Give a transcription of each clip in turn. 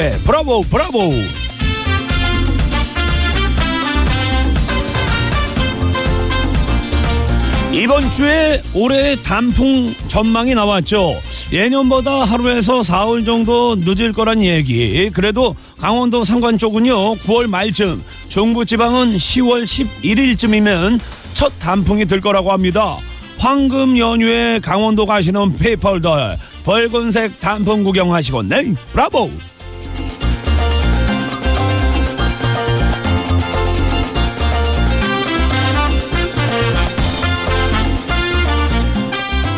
지상렬의 브라보 브라보 이번 주에 올해 단풍 전망이 나왔죠. 예년보다 하루에서 사흘 정도 늦을 거란 얘기. 그래도 강원도 상관 쪽은요, 9월 말쯤, 중부 지방은 10월 11일쯤이면 첫 단풍이 들 거라고 합니다. 황금 연휴에 강원도 가시는 페이펄들, 붉은색 단풍 구경하시고, 네, 브라보!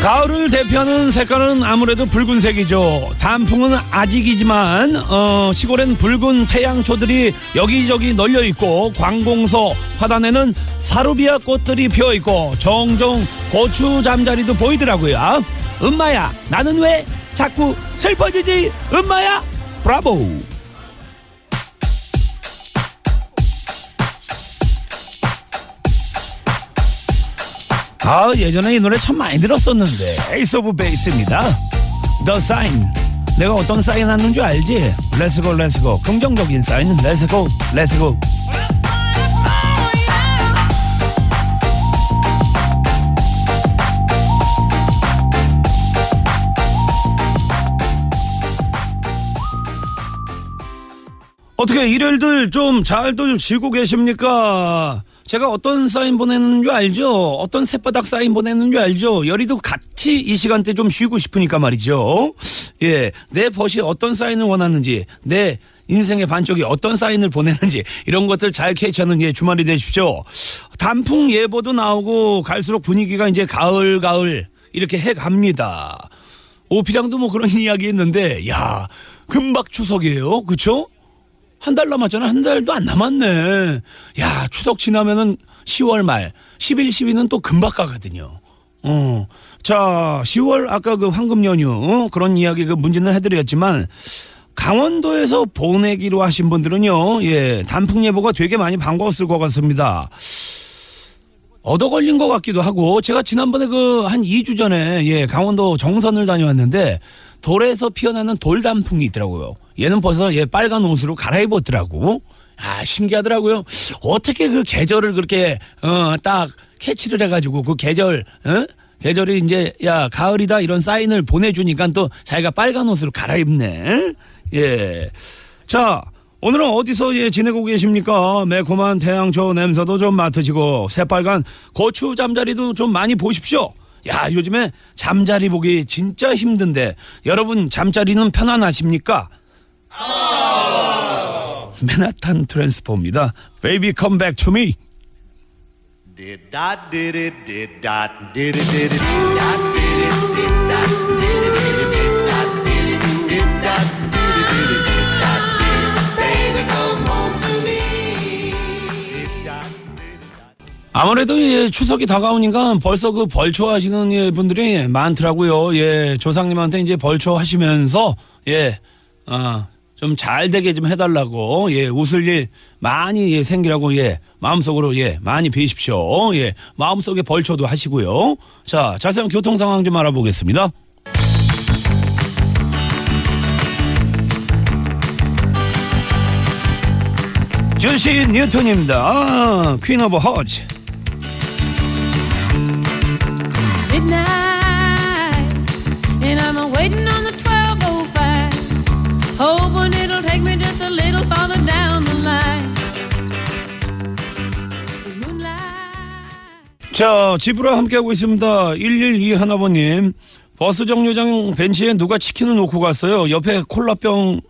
가을을 대표하는 색깔은 아무래도 붉은색이죠. 단풍은 아직이지만 어, 시골엔 붉은 태양초들이 여기저기 널려 있고 관공서 화단에는 사루비아 꽃들이 피어 있고 종종 고추 잠자리도 보이더라고요. 엄마야, 나는 왜 자꾸 슬퍼지지? 엄마야, 브라보. 아 예전에 이 노래 참 많이 들었었는데. Ace of Base입니다. The Sign. 내가 어떤 사인 하는 줄 알지? let's go let's go 긍정적인 사인. let's go let's go 어떻게 일요일들 좀 잘들 지고 계십니까? 제가 어떤 사인 보내는 줄 알죠? 어떤 새바닥 사인 보내는 줄 알죠? 열이도 같이 이 시간대 좀 쉬고 싶으니까 말이죠. 예, 내 벗이 어떤 사인을 원하는지, 내 인생의 반쪽이 어떤 사인을 보내는지 이런 것들 잘 캐치하는 예 주말이 되십시오. 단풍 예보도 나오고 갈수록 분위기가 이제 가을 가을 이렇게 해 갑니다. 오피랑도 뭐 그런 이야기 했는데 야 금방 추석이에요. 그쵸? 한 달 남았잖아. 한 달도 안 남았네. 야, 추석 지나면은 10월 말, 10일, 12는 또 금방 가거든요. 어. 자, 10월 아까 그 황금 연휴 어? 그런 이야기 그 문제는 해드렸지만 강원도에서 보내기로 하신 분들은요, 예, 단풍 예보가 되게 많이 반가웠을 것 같습니다. 얻어 걸린 것 같기도 하고, 제가 지난번에 그 한 2주 전에, 예, 강원도 정선을 다녀왔는데, 돌에서 피어나는 돌단풍이 있더라고요. 얘는 벌써 얘 빨간 옷으로 갈아입었더라고. 아, 신기하더라고요. 어떻게 그 계절을 그렇게, 어, 딱 캐치를 해가지고 그 계절, 어? 계절이 이제, 야, 가을이다 이런 사인을 보내주니까 또 자기가 빨간 옷으로 갈아입네. 예. 자, 오늘은 어디서 예, 지내고 계십니까? 매콤한 태양초 냄새도 좀 맡으시고, 새빨간 고추 잠자리도 좀 많이 보십시오. 야, 요즘에 잠자리 보기 진짜 힘든데, 여러분 잠자리는 편안하십니까? 맨하탄 트랜스포입니다. Baby come back to me. 아무래도 예, 추석이 다가오니까 벌써 그 벌초 하시는 예, 분들이 많더라고요. 예, 조상님한테 이제 벌초 하시면서 예, 아, 좀 잘 되게 좀 해달라고 예, 웃을 일 많이 예, 생기라고 예, 마음속으로 예, 많이 비십시오. 예, 마음속에 벌초도 하시고요. 자, 자세한 교통 상황 좀 알아보겠습니다. Juice Newton입니다. 아, Queen of Hearts. 자, 집으로 함께하고 있습니다. 112 하나버님. 버스 정류장 벤치에 누가 치킨을 놓고 갔어요. 옆에 콜라병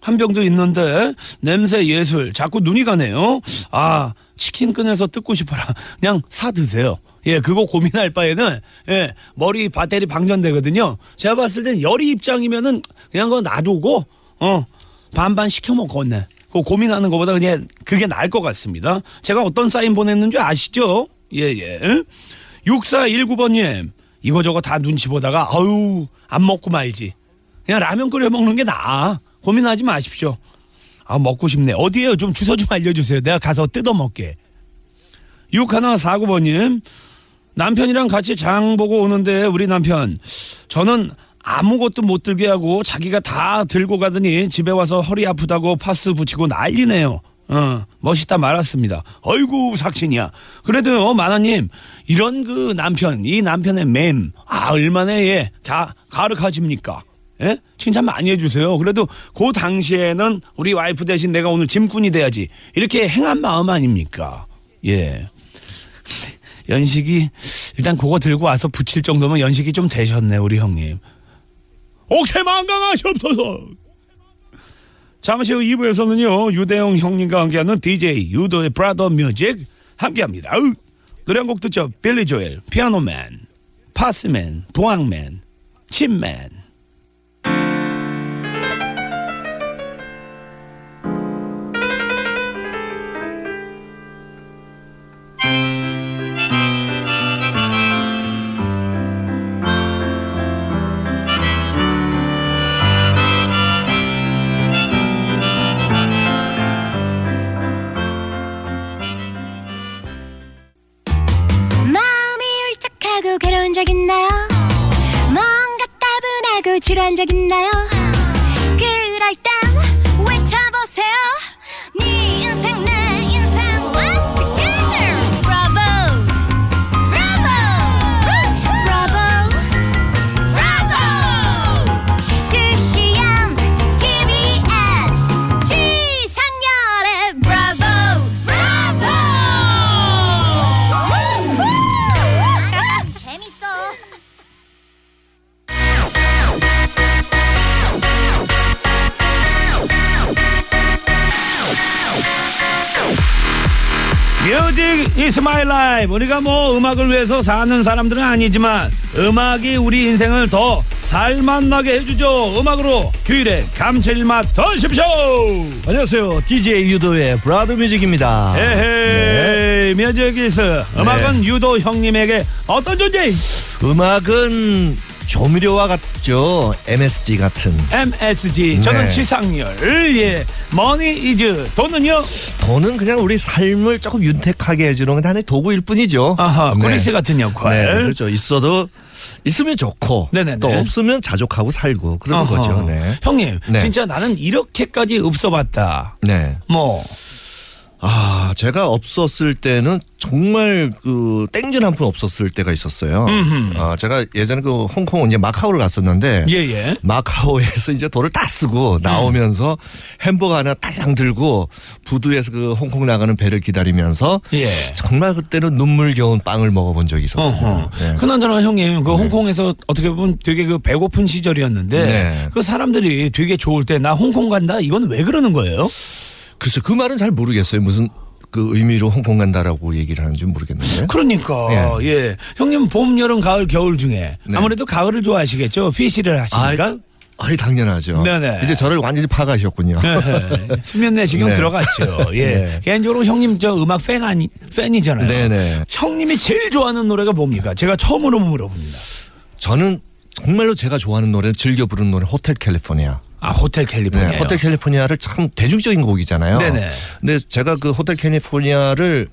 한 병도 있는데 냄새 예술. 자꾸 눈이 가네요. 아, 치킨 꺼내서 뜯고 싶어라. 그냥 사 드세요. 예, 그거 고민할 바에는 예, 머리 배터리 방전되거든요. 제가 봤을 땐 열이 입장이면은 그냥 그거 놔두고 어 반반 시켜 먹겠네. 그 고민하는 것보다 그냥 그게 나을 것 같습니다. 제가 어떤 사인 보냈는지 아시죠? 예, 예. 6419번님, 이거저거 다 눈치 보다가, 아유, 안 먹고 말지. 그냥 라면 끓여 먹는 게 나아. 고민하지 마십시오. 아, 먹고 싶네. 어디에요? 좀 주소 좀 알려주세요. 내가 가서 뜯어 먹게. 6149번님, 남편이랑 같이 장 보고 오는데, 우리 남편, 저는 아무것도 못 들게 하고 자기가 다 들고 가더니 집에 와서 허리 아프다고 파스 붙이고 난리네요. 어, 멋있다 말았습니다. 어이구, 삭신이야. 그래도, 어, 마나님, 이런 그 남편, 이 남편의 맴, 아, 얼마나 예, 가, 가득하십니까? 예? 칭찬 많이 해주세요. 그래도 그 당시에는 우리 와이프 대신 내가 오늘 짐꾼이 돼야지. 이렇게 행한 마음 아닙니까? 예. 연식이, 일단 그거 들고 와서 붙일 정도면 연식이 좀 되셨네, 우리 형님. 옥체 만강하시옵소서! 잠시 후 2부에서는요, 유대영 형님과 함께하는 DJ 유도의 brother music 함께합니다. 으! 노래 한 곡 듣죠. 빌리 조엘, Piano Man, 파스맨, 부항맨, 침맨. 한 적 있나요? My life. 우리가 뭐 음악을 위해서 사는 사람들은 아니지만 음악이 우리 인생을 더 살맛나게 해주죠. 음악으로 휴일의 감칠맛 더십쇼. 안녕하세요. DJ 유도의 브라더 뮤직입니다. 에헤이 뮤직 is 음악은 유도 형님에게 어떤 존재? 음악은 조미료와 같죠. MSG 같은. MSG. 저는 네. 지상열. 예. Money is. 돈은요? 돈은 그냥 우리 삶을 조금 윤택하게 해주는 하나의 도구일 뿐이죠. 아하. 네. 그리스 같은 역할. 네, 그렇죠. 있어도 있으면 좋고 네네네. 또 없으면 자족하고 살고 그런. 거죠. 네. 형님, 네. 진짜 나는 이렇게까지 없어봤다. 네. 뭐 아, 제가 없었을 때는 정말 그 땡전 한 푼 없었을 때가 있었어요. 아, 제가 예전에 그 홍콩 이제 마카오를 갔었는데 예예. 마카오에서 이제 돈을 다 쓰고 나오면서 햄버거 하나 딸랑 들고 부두에서 그 홍콩 나가는 배를 기다리면서 예. 정말 그때는 눈물겨운 빵을 먹어본 적이. 어허. 네. 그나저나 형님 그 홍콩에서 어떻게 보면 되게 그 배고픈 시절이었는데 네. 그 사람들이 되게 좋을 때 나 홍콩 간다 이건 왜 그러는 거예요? 글쎄 그 말은 잘 모르겠어요. 무슨 그 의미로 홍콩 간다라고 얘기를 하는지 모르겠는데. 그러니까 예, 형님 봄 여름 가을 겨울 중에 네. 아무래도 가을을 좋아하시겠죠 피시를 하시니까 아이 당연하죠. 네네. 이제 저를 완전히 파가셨군요. 예, 수면 내시경 네. 들어갔죠. 예. 네. 개인적으로 형님 저 음악 팬 아니 팬이잖아요. 네네. 형님이 제일 좋아하는 노래가 뭡니까? 제가 처음으로 물어봅니다. 저는 정말로 제가 좋아하는 노래 즐겨 부르는 노래 호텔 캘리포니아. 아 호텔 캘리포니아. 네, 호텔 캘리포니아를 참 대중적인 곡이잖아요. 네네. 근데 제가 그 호텔 캘리포니아를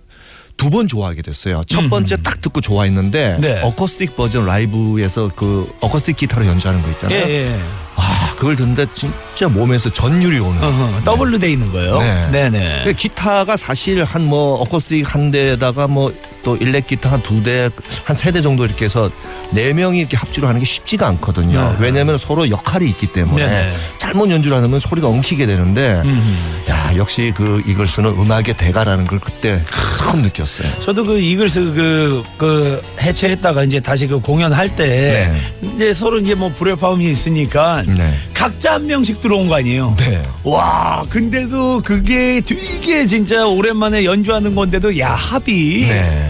두 번 좋아하게 됐어요. 첫 번째 딱 듣고 좋아했는데 음. 네. 어쿠스틱 버전 라이브에서 그 어쿠스틱 기타로 연주하는 거 예, 있잖아요. 예. 아 그걸 듣는데 진짜 몸에서 전율이 오는. 어허, 더블로 돼 있는 거예요. 네. 네네. 그 기타가 사실 한 뭐 어쿠스틱 한 대에다가 뭐 또 일렉 기타 한 두 대, 한 세 대 정도 이렇게 해서 네 명이 이렇게 합주를 하는 게 쉽지가 않거든요. 네. 왜냐하면 서로 역할이 있기 때문에 네. 잘못 연주를 하면 소리가 엉키게 되는데 음. 야 역시 그 이글스는 음악의 대가라는 걸 그때 처음 느꼈어요. 저도 그 이글스 그, 그 해체했다가 이제 다시 그 공연할 때 이제 서로 이제 뭐 불협화음이 있으니까 네. 각자 한 명씩 들어온 거 아니에요. 네. 와, 근데도 그게 되게 진짜 오랜만에 연주하는 건데도 야 합이 네.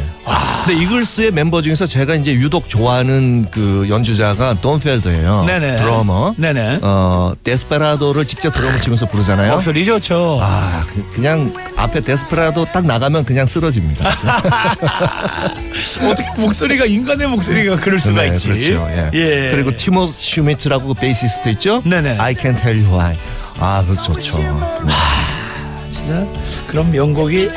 근데 이글스의 멤버 중에서 제가 이제 유독 좋아하는 그 연주자가 돈 펠더예요. 네네. 드러머. 네네. 어, 데스페라도를 직접 드럼을 치면서 부르잖아요. 목소리 좋죠. 아, 그- 그냥 앞에 데스페라도 딱 나가면 그냥 쓰러집니다. 어떻게 목소리가 인간의 목소리가 그럴 수가 네, 있지. 그렇죠. 예. 그리고 티모시 슈미트라고 그 베이시스트 있죠? 네네. I can tell you why. 아, 그 좋죠. 네. 진짜 그런 명곡이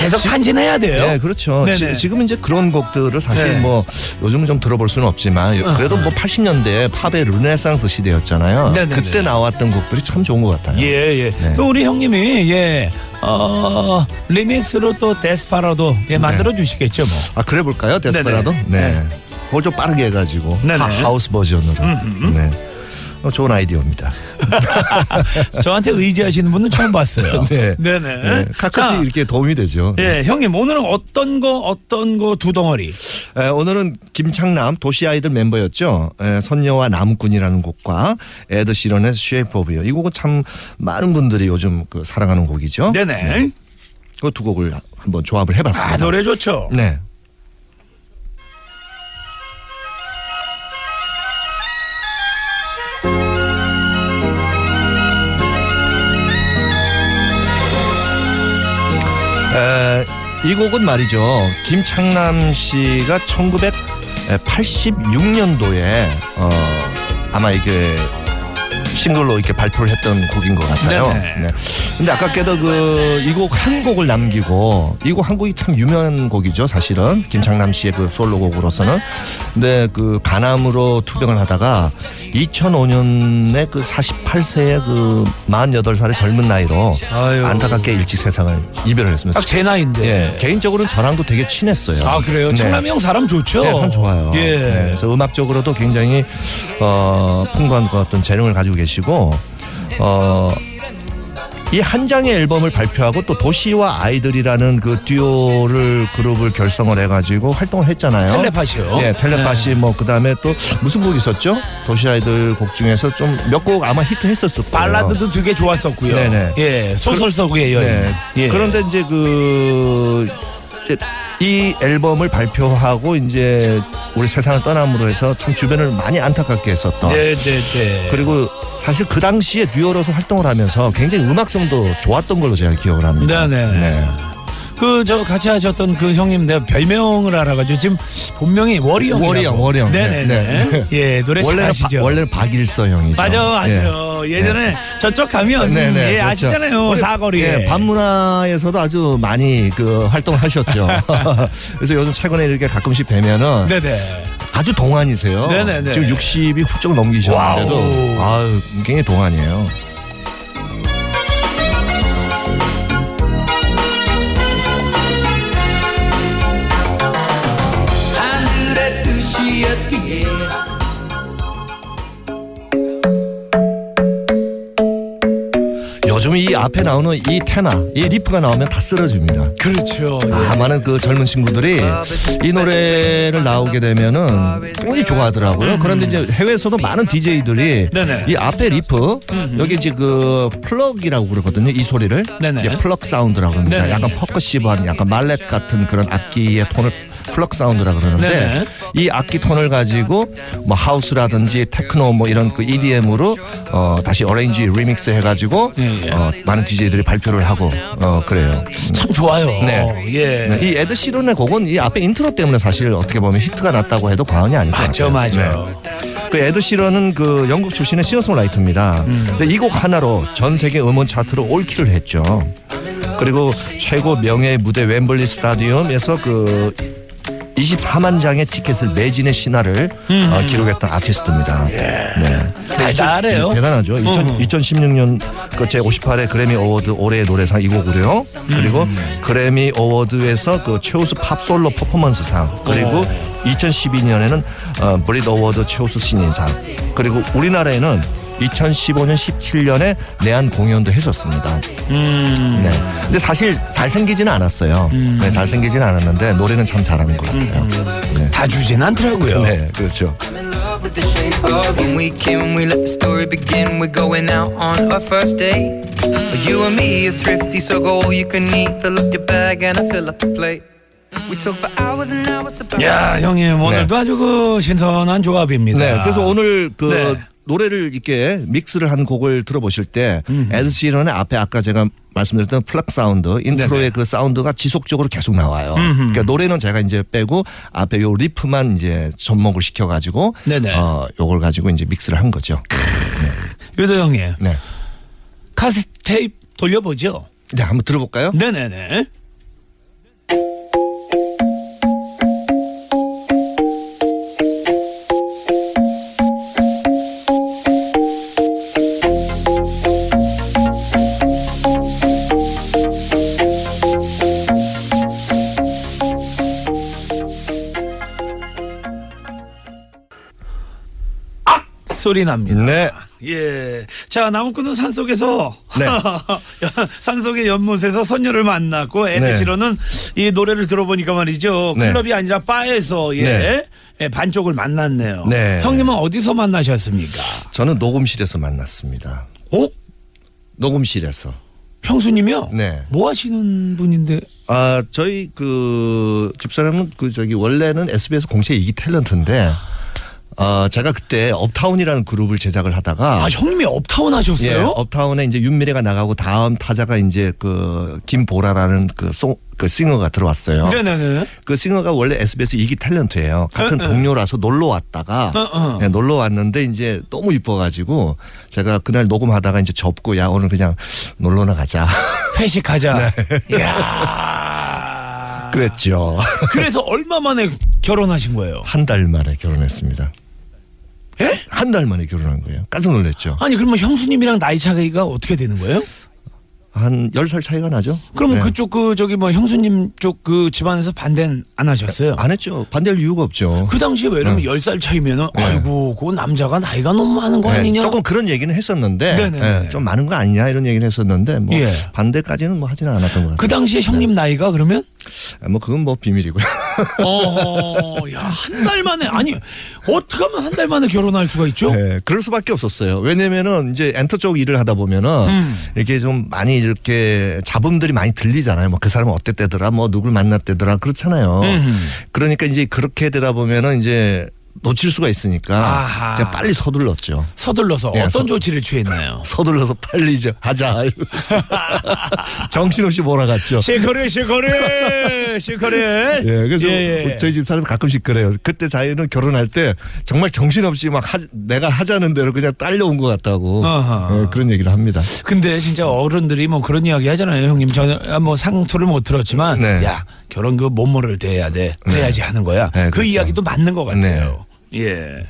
계속 탄생해야 돼요. 네, 그렇죠. 네네. 지, 금은 이제 그런 곡들을 사실 네. 뭐 요즘은 좀 들어볼 수는 없지만 그래도 뭐 80년대 팝의 르네상스 시대였잖아요. 네네네. 그때 나왔던 곡들이 참 좋은 것 같아요. 예, 예. 네. 또 우리 형님이, 예, 어, 리믹스로 또 데스파라도 예, 만들어 주시겠죠, 뭐. 아 그래 볼까요, 데스페라도? 네네. 네. 네. 그걸 좀 빠르게 해 가지고 네네. 하, 하우스 버전으로. 네. 어, 좋은 아이디어입니다. 저한테 의지하시는 분은 처음 봤어요. 네. 네네. 네. 가끔씩 이렇게 도움이 되죠. 예, 형님, 오늘은 어떤 거, 어떤 거 두 덩어리? 에, 오늘은 김창남 도시 아이들 멤버였죠. 에, 선녀와 나무꾼이라는 곡과 에드 시런의 Shape of You. 이 곡은 참 많은 분들이 요즘 그 사랑하는 곡이죠. 네네. 그두 곡을 한번 조합을 해봤습니다. 아, 노래 좋죠? 네. 이 곡은 말이죠. 김창남 씨가 1986년도에 어, 아마 이게 싱글로 이렇게 발표를 했던 곡인 것 같아요. 네네. 네. 근데 아깝게도 그 이 곡 한 곡을 남기고 이 곡 한 곡이 참 유명한 곡이죠, 사실은 김창남 씨의 그 솔로곡으로서는. 근데 그 간암으로 투병을 하다가 2005년에 그 48세의 그 48살의 젊은 나이로 아유. 안타깝게 일찍 세상을 이별을 했습니다. 딱 제 나이인데. 예, 개인적으로는 저랑도 되게 친했어요. 아, 그래요? 네. 창남이 형 사람 좋죠? 네, 참 좋아요. 예. 네, 그래서 음악적으로도 굉장히 어, 풍부한 그 어떤 재능을 가지고 계시고 어, 이 한 장의 앨범을 발표하고 또 도시와 아이들이라는 그 듀오를 그룹을 결성을 해가지고 활동을 했잖아요. 텔레파시요? 네, 텔레파시 뭐 그다음에 또 무슨 곡 있었죠? 도시 아이들 곡 중에서 좀 몇 곡 아마 히트했었을 거예요. 발라드도 되게 좋았었고요. 네네. 예, 소설 서구의 여인. 네. 예. 그런데 이제 그 이제 이 앨범을 발표하고 이제 우리 세상을 떠남으로 해서 참 주변을 많이 안타깝게 했었던. 네, 네, 네. 그리고 사실 그 당시에 듀오로서 활동을 하면서 굉장히 음악성도 좋았던 걸로 제가 기억을 합니다. 네네. 그저 같이 하셨던 그 형님 내가 별명을 알아가지고 지금 본명이 워리형. 워리 형, 워리 형. 네네네. 네, 네. 예, 노래 원래는 잘하시죠. 바, 원래는 박일서 형이죠. 맞아, 맞아. 예. 예전에 저쪽 가면 네 네, 예, 그렇죠. 아시잖아요 우리, 사거리에. 예, 밤문화에서도 아주 많이 그 활동을 하셨죠. 그래서 요즘 최근에 이렇게 가끔씩 뵈면은 네네. 아주 동안이세요. 네네네. 지금 60이 훌쩍 넘기셨는데도 와우. 아유 굉장히 동안이에요. 앞에 나오는 이 테마, 이 riff가 나오면 다 쓰러집니다. 그렇죠. 예. 아, 많은 그 젊은 친구들이 이 노래를 나오게 되면은 굉장히 좋아하더라고요. 그런데 이제 해외에서도 많은 DJ들이 네네. 이 앞에 리프 여기 이제 그 pluck이라고 그러거든요. 이 소리를 네네. 이제 pluck sound라고 합니다. 네네. 약간 percussive한 약간 mallet 같은 그런 악기의 톤을 pluck sound라고 그러는데. 이 악기 톤을 가지고 뭐 하우스라든지 테크노 뭐 이런 그 EDM으로 어 다시 arrange remix 해가지고 예, 예. 어 많은 DJ들이 발표를 하고 어 그래요. 참 좋아요. 네. 예. 네, 이 에드 시런의 곡은 이 앞에 인트로 때문에 사실 어떻게 보면 히트가 났다고 해도 과언이 아닐 것 맞죠, 같아요. 맞아요. 네. 그 에드 시런은 그 영국 출신의 싱어송라이터입니다. 음. 근데 이 곡 하나로 전 세계 음원 차트로 all kill을 했죠. 그리고 최고 명예의 무대 웸블리 스타디움에서 그 24만 장의 티켓을 매진의 신화를 어, 기록했던 아티스트입니다. 네. 음. 대단해요. 네, 대단하죠. 2000, 2016년 그 제 58회 그래미 어워드 올해의 노래상 이 곡으로요. 그리고 음. 그래미 어워드에서 그 최우수 팝 솔로 퍼포먼스상 그리고 2012년에는 어, 브릿 어워드 최우수 신인상 그리고 우리나라에는 2015년 17년에 내한 공연도 했었습니다. 음. 네. 근데 사실 잘생기지는 않았어요. 네, 잘생기지는 않았는데 노래는 참 잘하는 것 같아요. 네. 다 주진 않더라고요. 네, 그렇죠. in love with the shape of you one week in we let the story begin we're going out on our first date you and me are thrifty so go all you can eat fill up your bag and I fill up the plate we talk for hours and hours about 야, 형님 오늘도 아주 그 신선한 조합입니다. 네, 그래서 오늘 그 네. 노래를 이렇게 믹스를 한 곡을 들어보실 때 음. 에드 시런의 앞에 아까 제가 말씀드렸던 pluck sound intro의 네네. 그 sound가 지속적으로 계속 나와요. 그러니까 노래는 제가 이제 빼고 앞에 요 riff만 이제 접목을 시켜가지고 네네. 어 요걸 가지고 이제 믹스를 한 거죠. 유도 형님 네, 카세트 테이프 돌려보죠. 네 한번 들어볼까요? 네네네. 소리 납니다. 네. 예. 자, 나무꾼은 산 속에서 네. 산 속의 연못에서 선녀를 만났고 에드시런은 이 노래를 들어보니까 말이죠. 네. 클럽이 아니라 바에서 예. 네. 예, 반쪽을 만났네요. 네. 형님은 어디서 만나셨습니까? 저는 녹음실에서 만났습니다. 어? 녹음실에서. 형수님이요? 네. 뭐 하시는 분인데? 아, 저희 그 집사람은 그 저기 원래는 SBS 공채 이기 탤런트인데 어, 제가 그때 업타운이라는 그룹을 제작을 하다가 아, 형님이 업타운 하셨어요? 예, 업타운에 이제 윤미래가 나가고 다음 타자가 이제 그 김보라라는 그 송, 그 싱어가 들어왔어요. 네네네. 그 싱어가 원래 SBS 이기 탤런트예요. 같은 어, 어. 동료라서 놀러 왔다가 어, 어. 예, 놀러 왔는데 이제 너무 이뻐가지고 제가 그날 녹음하다가 이제 접고 야 오늘 그냥 놀러나 가자. 회식하자. 네. 이야. 그랬죠. 그래서 얼마 만에 결혼하신 거예요? 한 달 만에 결혼했습니다. 예? 한 달 만에 결혼한 거예요. 깜짝 놀랐죠. 아니 그러면 형수님이랑 나이 차이가 어떻게 되는 거예요? 한 열 살 차이가 나죠. 그러면 네. 그쪽 그 저기 뭐 형수님 쪽 그 집안에서 반대는 안 하셨어요? 안 했죠. 반대할 이유가 없죠. 그 당시에 왜 이러면 네. 열살 차이면은 네. 아이고 그 남자가 나이가 너무 많은 거 네, 아니냐? 조금 그런 얘기는 했었는데 네네네. 예, 좀 많은 거 아니냐 이런 얘기는 했었는데 뭐 예. 반대까지는 뭐 하지는 않았던 것 같아요. 그 당시에 형님 나이가 그러면 아, 뭐 그건 뭐 비밀이고요. 어허 야한 달 만에 아니 어떻게 하면 한 달 만에 결혼할 수가 있죠? 네, 그럴 수밖에 없었어요. 왜냐면은 이제 엔터 쪽 일을 하다 보면은 음. 이렇게 좀 많이 이렇게 잡음들이 많이 들리잖아요. 뭐 그 사람은 어땠대더라, 뭐 누굴 만났대더라 그렇잖아요. 음. 그러니까 이제 그렇게 되다 보면은 이제 놓칠 수가 있으니까 아하. 제가 빨리 서둘렀죠. 서둘러서 예, 어떤 서- 조치를 취했나요? 서둘러서 빨리 이제 하자. 정신없이 몰아갔죠. 시커리 시커리 시커리 예, 그래서 예, 예. 저희 집 사람 가끔씩 그래요. 그때 자기는 결혼할 때 정말 정신없이 막 하- 내가 하자는 대로 그냥 딸려온 것 같다고. 예, 그런 얘기를 합니다. 근데 진짜 어른들이 뭐 그런 이야기 하잖아요, 형님. 저는 뭐 상투를 못 틀었지만, 네. 야 결혼 그 멋모를 때 해야 돼, 그래야지 하는 거야. 네, 그 그렇죠. 이야기도 맞는 것 같아요. 예,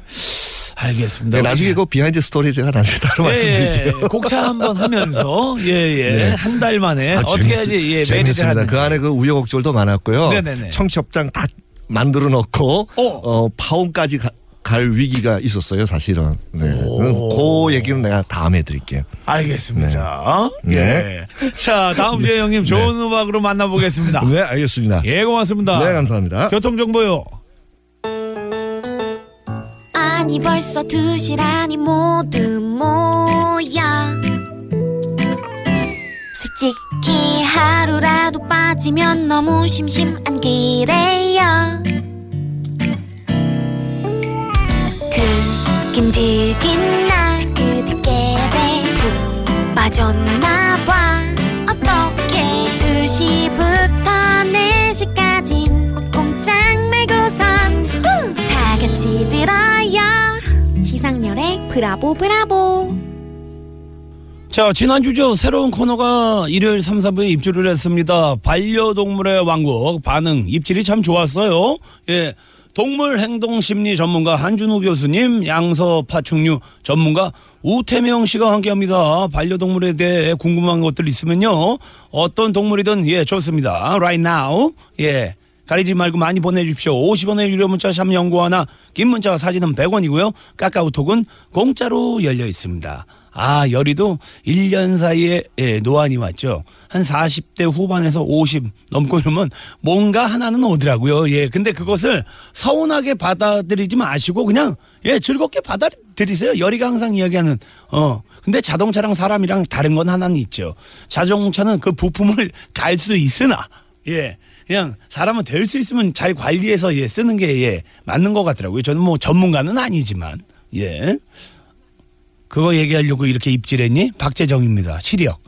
알겠습니다. 네, 나중에 그 behind story 제가 나중에 따로 말씀드릴게요. 예, 곡차 한번 하면서 예예 네. 한달 만에 아, 어떻게 재밌- 해야지 예 재밌습니다. 그 안에 그 우여곡절도 많았고요. 네네네. 청첩장 다 만들어 놓고 어. 어, 파혼까지 가- 갈 위기가 있었어요, 사실은. 네. 오. 그 얘기는 내가 다음에 드릴게요. 알겠습니다. 네. 예. 자 다음 주에 형님 좋은 음악으로 만나보겠습니다. 네, 알겠습니다. 예 고맙습니다. 네, 감사합니다. 교통 정보요. 아니 벌써 두 시라니 모두 모여 솔직히 하루라도 빠지면 너무 심심한 기래요. 듣긴 듣긴 나 그들께 푹 빠졌나봐. 어떻게 2시부터 4시까진 꼼짝 말고선 후! 다 같이 들어요 브라보 브라보 자, 지난주죠. 새로운 코너가 일요일 3, 4부에 입주를 했습니다. 반려동물의 왕국 반응, 입질이 참 좋았어요. 예. 동물 행동 심리 전문가 한준우 교수님, 양서 파충류 전문가 우태명 씨가 함께 합니다. 반려동물에 대해 궁금한 것들 있으면요. 어떤 동물이든 예, 좋습니다. Right now. 예. 가리지 말고 많이 보내주십시오. 50원의 유료 문자 샵 연구 하나, 긴 문자와 사진은 100원이고요. 카카오톡은 공짜로 열려 있습니다. 아, 열이도 1년 사이에 예, 노안이 왔죠. 한 40대 후반에서 50 넘고 이러면 뭔가 하나는 오더라고요. 예. 근데 그것을 서운하게 받아들이지 마시고 그냥 예, 즐겁게 받아들이세요. 열이가 항상 이야기하는 어. 근데 자동차랑 사람이랑 다른 건 하나는 있죠. 자동차는 그 부품을 갈 수 있으나 예. 그냥 사람은 될 수 있으면 잘 관리해서 예, 쓰는 게 예, 맞는 것 같더라고요. 저는 뭐 전문가는 아니지만 예. 그거 얘기하려고 이렇게 입질했니? 박재정입니다. 시력.